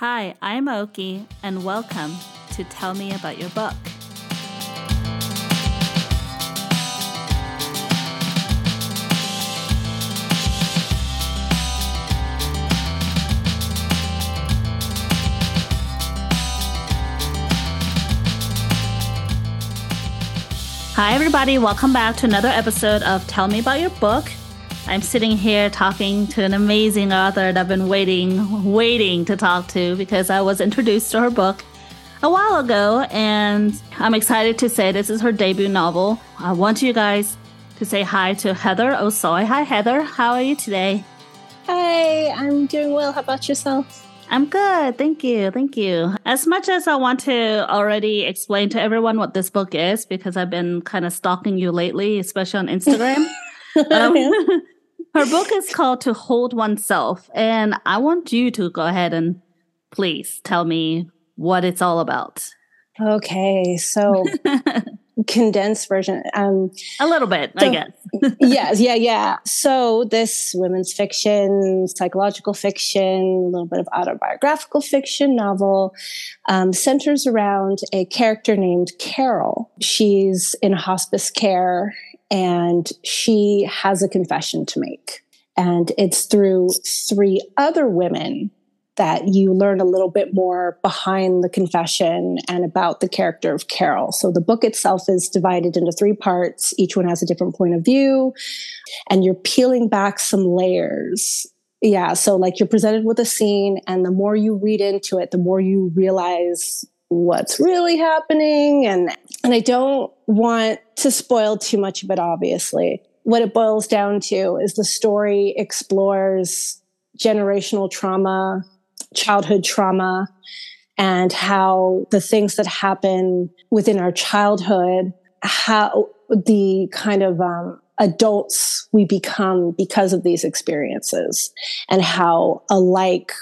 Hi, I'm Oki, and welcome to Tell Me About Your Book. Hi, everybody. Welcome back to another episode of Tell Me About Your Book. I'm sitting here talking to an amazing author that I've been waiting, waiting to talk to because I was introduced to her book a while ago, and I'm excited to say this is her debut novel. I want you guys to say hi to Heather oh, Osoy. Hi, Heather. How are you today? Hi, I'm doing well. How about yourself? I'm good. Thank you. Thank you. As much as I want to already explain to everyone what this book is, because I've been kind of stalking you lately, especially on Instagram. Um, her book is called To Hold Oneself. And I want you to go ahead and please tell me what it's all about. Okay. So, condensed version. Um, a little bit, so, I guess. yes. Yeah. Yeah. So, this women's fiction, psychological fiction, a little bit of autobiographical fiction novel um, centers around a character named Carol. She's in hospice care and she has a confession to make. And it's through three other women that you learn a little bit more behind the confession and about the character of Carol. So the book itself is divided into three parts. Each one has a different point of view, and you're peeling back some layers. Yeah, so like you're presented with a scene, and the more you read into it, the more you realize what's really happening and and I don't want to spoil too much of it obviously. What it boils down to is the story explores generational trauma, childhood trauma and how the things that happen within our childhood how the kind of um, adults we become because of these experiences and how alike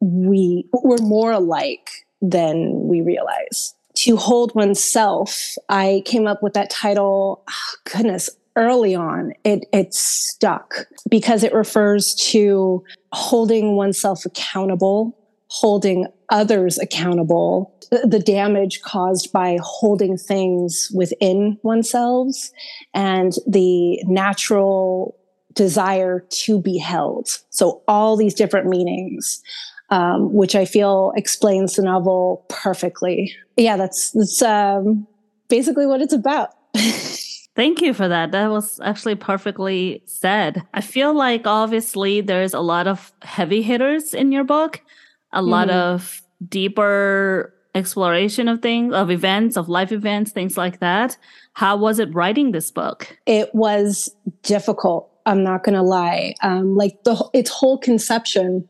we we're more alike than we realize. To hold oneself, I came up with that title, oh, goodness, early on. It, it stuck because it refers to holding oneself accountable, holding others accountable, the damage caused by holding things within oneself and the natural desire to be held. So all these different meanings um, which I feel explains the novel perfectly. Yeah, that's that's um, basically what it's about. Thank you for that. That was actually perfectly said. I feel like obviously there's a lot of heavy hitters in your book, a mm-hmm. lot of deeper exploration of things, of events, of life events, things like that. How was it writing this book? It was difficult. I'm not going to lie. Um, like the its whole conception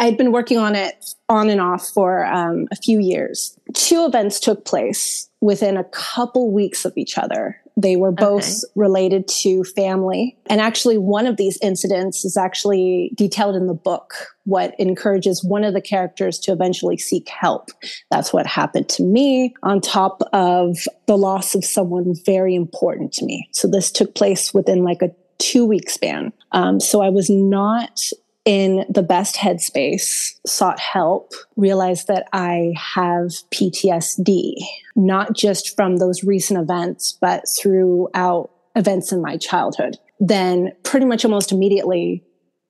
I'd been working on it on and off for um, a few years. Two events took place within a couple weeks of each other. They were both okay. related to family. And actually, one of these incidents is actually detailed in the book, what encourages one of the characters to eventually seek help. That's what happened to me, on top of the loss of someone very important to me. So, this took place within like a two week span. Um, so, I was not in the best headspace, sought help, realized that I have PTSD, not just from those recent events, but throughout events in my childhood. Then, pretty much almost immediately,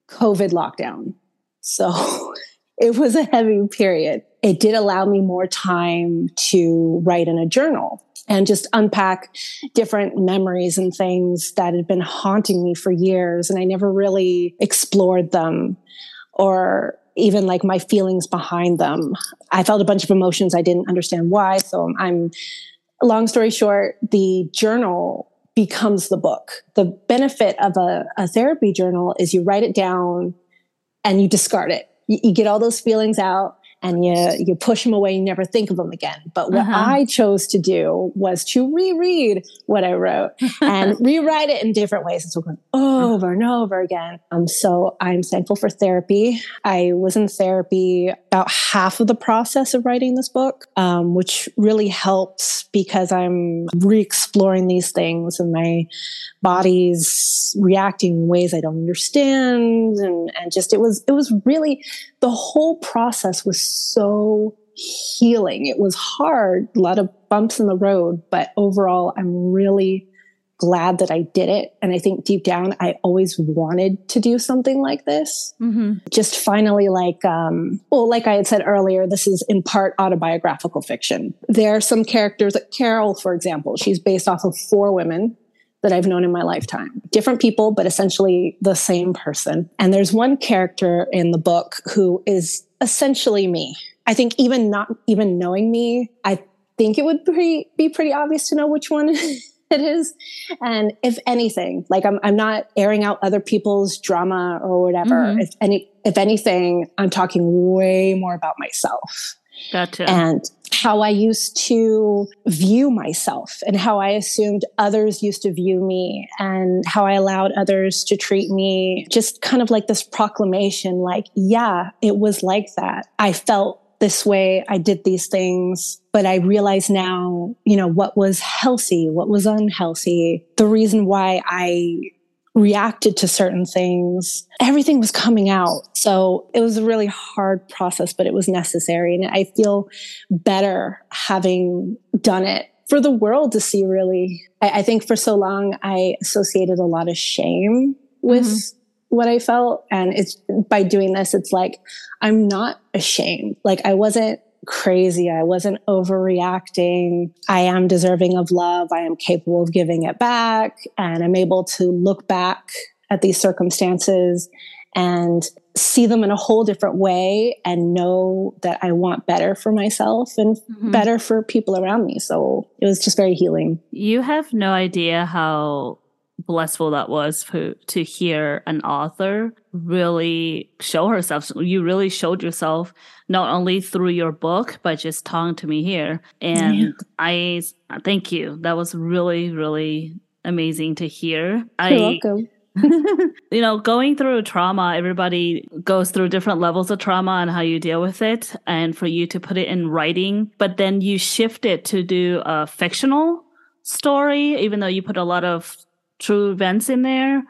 COVID lockdown. So it was a heavy period. It did allow me more time to write in a journal and just unpack different memories and things that had been haunting me for years. And I never really explored them or even like my feelings behind them. I felt a bunch of emotions. I didn't understand why. So I'm, long story short, the journal becomes the book. The benefit of a, a therapy journal is you write it down and you discard it. You, you get all those feelings out and you you push them away, you never think of them again. But what uh-huh. I chose to do was to reread what I wrote and rewrite it in different ways. And so going over and over again. Um, so I'm thankful for therapy. I was in therapy about half of the process of writing this book, um, which really helps because I'm re-exploring these things and my body's reacting in ways I don't understand. And, and just, it was, it was really, the whole process was so healing. It was hard, a lot of bumps in the road, but overall, I'm really glad that I did it. And I think deep down, I always wanted to do something like this. Mm-hmm. Just finally, like, um, well, like I had said earlier, this is in part autobiographical fiction. There are some characters, like Carol, for example, she's based off of four women that I've known in my lifetime. Different people, but essentially the same person. And there's one character in the book who is essentially me. I think even not even knowing me, I think it would be, be pretty obvious to know which one it is. And if anything, like I'm, I'm not airing out other people's drama or whatever. Mm-hmm. If any, if anything, I'm talking way more about myself. Gotcha. And how I used to view myself and how I assumed others used to view me and how I allowed others to treat me. Just kind of like this proclamation, like, yeah, it was like that. I felt this way. I did these things, but I realize now, you know, what was healthy, what was unhealthy, the reason why I reacted to certain things. Everything was coming out. So it was a really hard process, but it was necessary. And I feel better having done it for the world to see, really. I, I think for so long, I associated a lot of shame with mm-hmm what I felt. And it's by doing this, it's like, I'm not ashamed. Like I wasn't crazy. I wasn't overreacting. I am deserving of love. I am capable of giving it back. And I'm able to look back at these circumstances and see them in a whole different way and know that I want better for myself and mm-hmm. better for people around me. So it was just very healing. You have no idea how blissful that was for, to hear an author really show herself. You really showed yourself not only through your book, but just talking to me here. And yeah. I thank you. That was really, really amazing to hear. You're I, welcome. you know, going through trauma, everybody goes through different levels of trauma and how you deal with it. And for you to put it in writing, but then you shift it to do a fictional story, even though you put a lot of true events in there?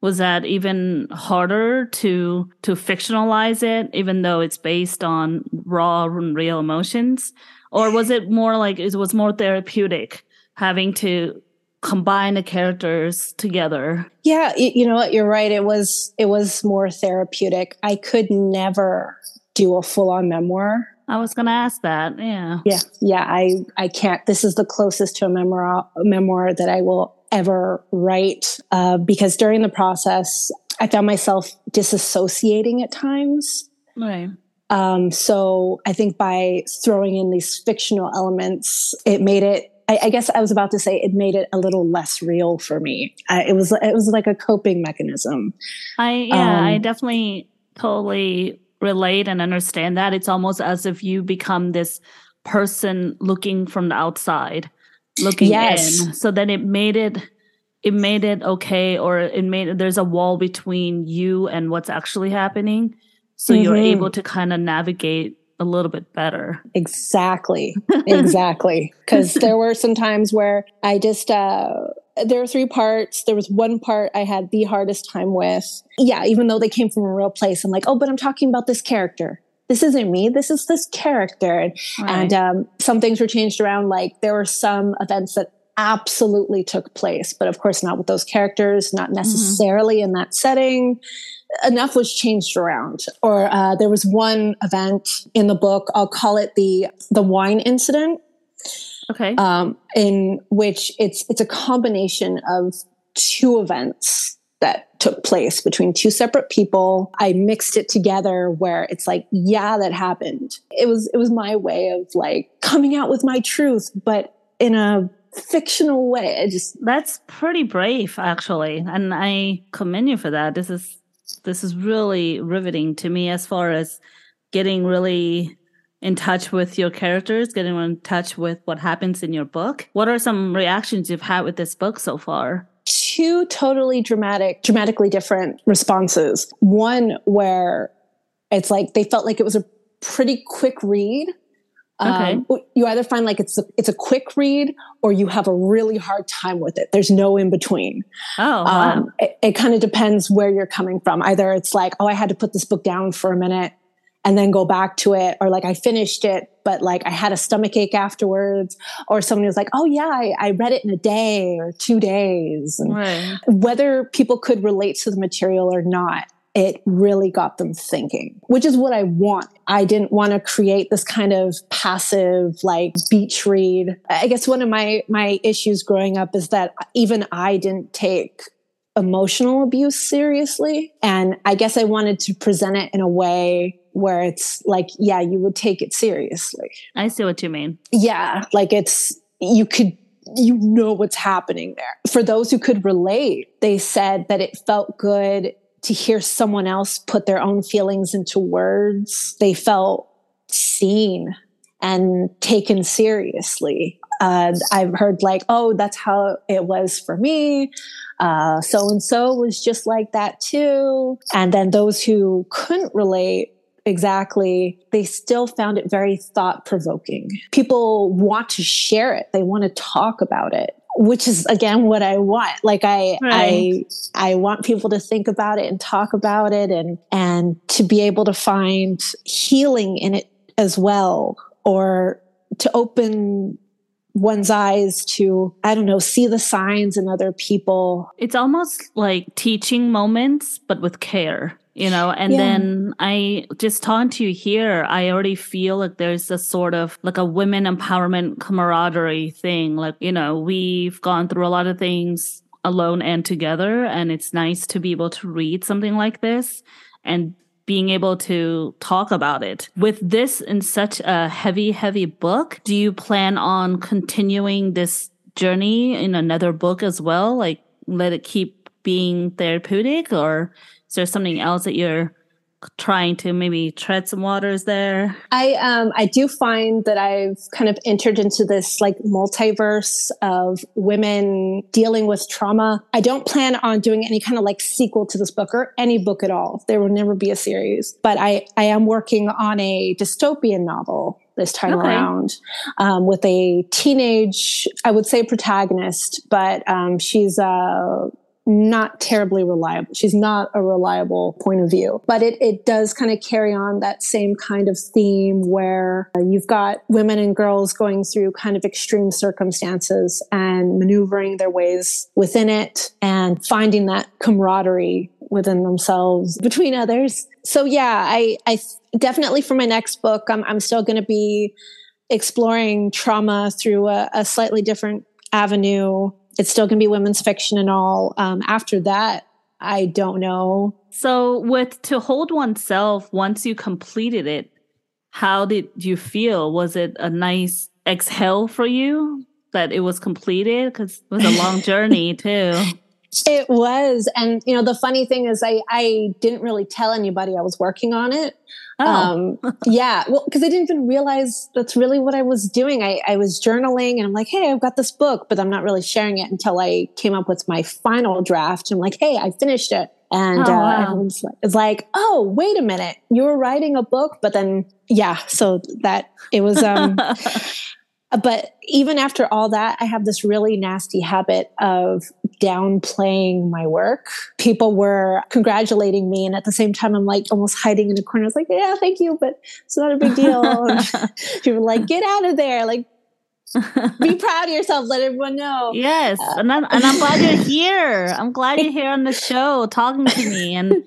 Was that even harder to to fictionalize it even though it's based on raw and real emotions? Or was it more like it was more therapeutic having to combine the characters together? Yeah you know what? You're right. It was it was more therapeutic. I could never do a full-on memoir I was going to ask that. Yeah. Yeah. Yeah. I, I can't. This is the closest to a memoir, a memoir that I will ever write uh, because during the process, I found myself disassociating at times. Right. Um, so I think by throwing in these fictional elements, it made it. I, I guess I was about to say it made it a little less real for me. Uh, it was it was like a coping mechanism. I yeah, um, I definitely totally relate and understand that. It's almost as if you become this person looking from the outside looking yes. in. So then it made it it made it okay or it made there's a wall between you and what's actually happening. So mm-hmm. you're able to kind of navigate a little bit better. Exactly. Exactly. Cuz there were some times where I just uh there were three parts. There was one part I had the hardest time with. Yeah, even though they came from a real place, I'm like, oh, but I'm talking about this character this isn't me. This is this character. And, right. and um, some things were changed around. Like there were some events that absolutely took place, but of course not with those characters, not mm-hmm. necessarily mm-hmm. in that setting. Enough was changed around. Or uh, there was one event in the book. I'll call it the the wine incident. Okay. Um, in which it's it's a combination of two events that took place between two separate people. I mixed it together where it's like, yeah, that happened. It was it was my way of like coming out with my truth, but in a fictional way. I just That's pretty brave actually. And I commend you for that. This is this is really riveting to me as far as getting really in touch with your characters, getting in touch with what happens in your book. What are some reactions you've had with this book so far? two totally dramatic, dramatically different responses. One where it's like they felt like it was a pretty quick read. Okay. Um, you either find like it's a, it's a quick read or you have a really hard time with it. There's no in between. Oh, wow. Um, it, it kind of depends where you're coming from. Either it's like, oh, I had to put this book down for a minute and then go back to it or like I finished it but like I had a stomach ache afterwards or someone was like oh yeah I, I read it in a day or two days and right. whether people could relate to the material or not it really got them thinking, which is what I want. I didn't want to create this kind of passive, like beach read. I guess one of my, my issues growing up is that even I didn't take emotional abuse seriously. And I guess I wanted to present it in a way where it's like, yeah, you would take it seriously. I see what you mean. Yeah. Like it's, you could you know what's happening there. For those who could relate, they said that it felt good to hear someone else put their own feelings into words. They felt seen and taken seriously. Uh, I've heard like, oh, that's how it was for me. So and so was just like that too. And then those who couldn't relate exactly, they still found it very thought provoking. People want to share it. They want to talk about it which is again what I want. Like I, right. I, I want people to think about it and talk about it and, and to be able to find healing in it as well, or to open one's eyes to, I don't know, see the signs in other people. It's almost like teaching moments, but with care you know and yeah. then i just talking to you here i already feel like there's a sort of like a women empowerment camaraderie thing. Like you know we've gone through a lot of things alone and together and it's nice to be able to read something like this and being able to talk about it. With this in such a heavy heavy book do you plan on continuing this journey in another book as well? Like let it keep being therapeutic or is there something else that you're trying to maybe tread some waters there? I um I do find that I've kind of entered into this like multiverse of women dealing with trauma. I don't plan on doing any kind of like sequel to this book or any book at all. There will never be a series. But I I am working on a dystopian novel this time okay. around um, with a teenage, I would say protagonist, but um, she's uh, not terribly reliable. She's not a reliable point of view, but it, it does kind of carry on that same kind of theme where uh, you've got women and girls going through kind of extreme circumstances and maneuvering their ways within it and finding that camaraderie within themselves between others. So yeah, I, I definitely for my next book, I'm, I'm still going to be exploring trauma through a, a slightly different avenue it's still going to be women's fiction and all. Um, after that, I don't know. So, with To Hold Oneself, once you completed it, how did you feel? Was it a nice exhale for you that it was completed? Because it was a long journey, too. It was. And, you know, the funny thing is, I, I didn't really tell anybody I was working on it. Oh. Um, yeah. Well, because I didn't even realize that's really what I was doing. I, I was journaling and I'm like, hey, I've got this book, but I'm not really sharing it until I came up with my final draft. I'm like, hey, I finished it. And oh, uh, wow. it's like, oh, wait a minute, you were writing a book, but then, yeah. So that it was, um, but even after all that, I have this really nasty habit of downplaying my work. People were congratulating me, and at the same time, I'm like almost hiding in a corner. I was like, "Yeah, thank you, but it's not a big deal." people were like, "Get out of there!" Like, be proud of yourself. Let everyone know. Yes, uh, and I'm and I'm glad you're here. I'm glad you're here on the show talking to me and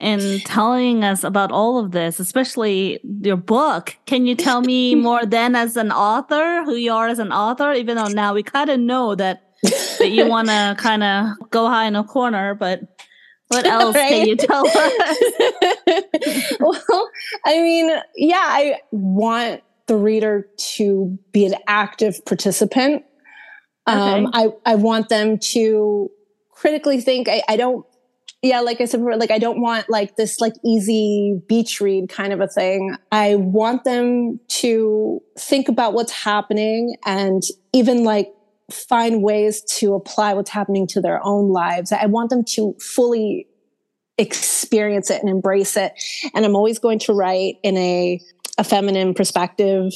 and telling us about all of this, especially your book. Can you tell me more then as an author, who you are as an author? Even though now we kind of know that that you want to kind of go high in a corner, but what else right? can you tell us? well, I mean, yeah, I want the reader to be an active participant. Um, okay. I, I want them to critically think. I, I don't yeah like i said before, like i don't want like this like easy beach read kind of a thing i want them to think about what's happening and even like find ways to apply what's happening to their own lives. I want them to fully experience it and embrace it. And I'm always going to write in a, a feminine perspective.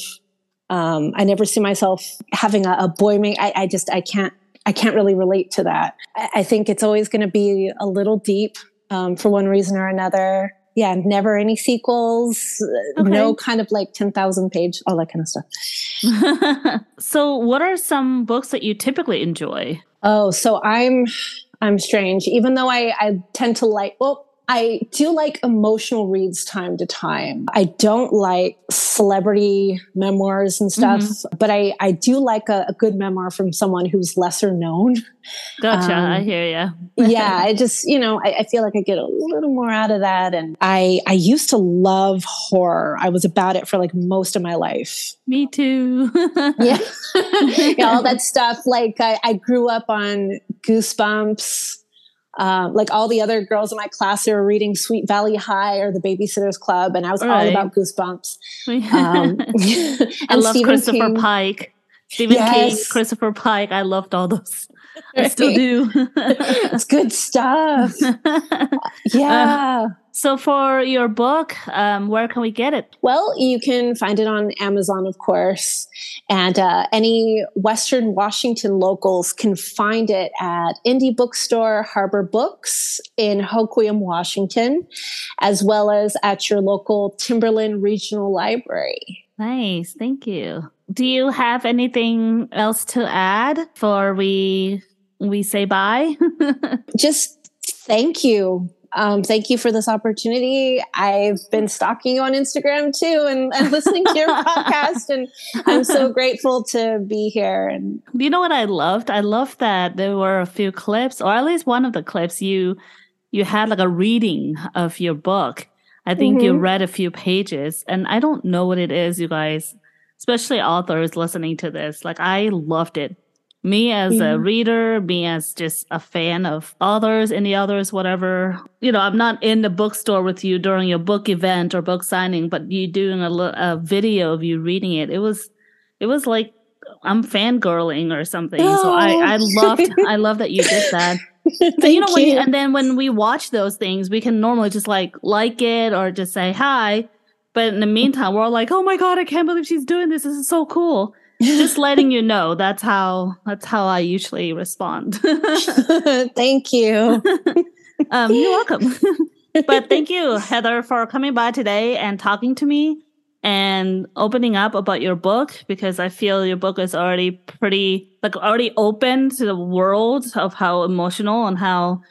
Um, I never see myself having a, a boy mate. I, I, just, I can't, I can't really relate to that. I, I think it's always going to be a little deep um, for one reason or another. Yeah, never any sequels, uh, okay. no kind of like 10,000 page, all that kind of stuff. so, what are some books that you typically enjoy? Oh, so I'm I'm strange. Even though I I tend to like well, I do like emotional reads time to time. I don't like celebrity memoirs and stuff, mm-hmm. but I, I do like a, a, good memoir from someone who's lesser known. Gotcha. Um, I hear you. yeah. I just, you know, I, I, feel like I get a little more out of that. And I, I used to love horror. I was about it for like most of my life. Me too. yeah. yeah. All that stuff. Like I, I grew up on Goosebumps um, like all the other girls in my class who were reading Sweet Valley High or the Babysitters Club, and I was all, all about Goosebumps. Um, I love Christopher King. Pike, Stephen yes. King, Christopher Pike. I loved all those. I still do. it's good stuff. yeah. Uh, so, for your book, um, where can we get it? Well, you can find it on Amazon, of course. And uh, any Western Washington locals can find it at Indie Bookstore Harbor Books in Hoquiam, Washington, as well as at your local Timberland Regional Library. Nice. Thank you. Do you have anything else to add before we we say bye? Just thank you um, thank you for this opportunity. I've been stalking you on Instagram too and, and listening to your podcast, and I'm so grateful to be here. And you know what I loved? I loved that there were a few clips, or at least one of the clips you you had like a reading of your book. I think mm-hmm. you read a few pages, and I don't know what it is, you guys, especially authors listening to this. Like I loved it me as a reader, me as just a fan of others, any others, whatever. You know, I'm not in the bookstore with you during your book event or book signing, but you doing a, a video of you reading it. It was, it was like I'm fangirling or something. Oh. So I, I loved, I love that you did that. you know, when you, and then when we watch those things, we can normally just like like it or just say hi. But in the meantime, we're all like, "Oh my god, I can't believe she's doing this! This is so cool." just letting you know that's how that's how I usually respond. thank you. um, you're welcome. but thank you, Heather, for coming by today and talking to me and opening up about your book because I feel your book is already pretty like already open to the world of how emotional and how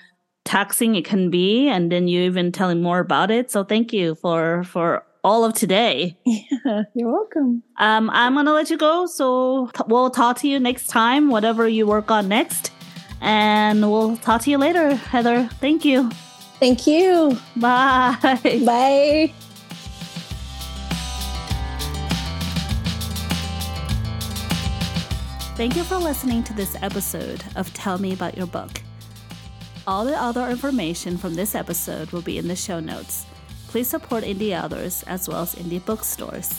taxing it can be and then you even telling more about it. So thank you for for all of today. Yeah, you're welcome. Um, I'm gonna let you go. So t- we'll talk to you next time, whatever you work on next, and we'll talk to you later, Heather. Thank you. Thank you. Bye. Bye. Thank you for listening to this episode of Tell Me About Your Book. All the other information from this episode will be in the show notes. Please support indie authors as well as indie bookstores.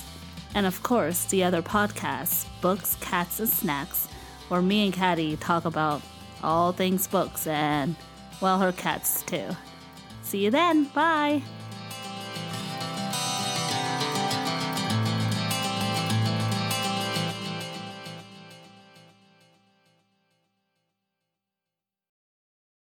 And of course, the other podcasts, Books, Cats, and Snacks, where me and Caddy talk about all things books and, well, her cats too. See you then. Bye.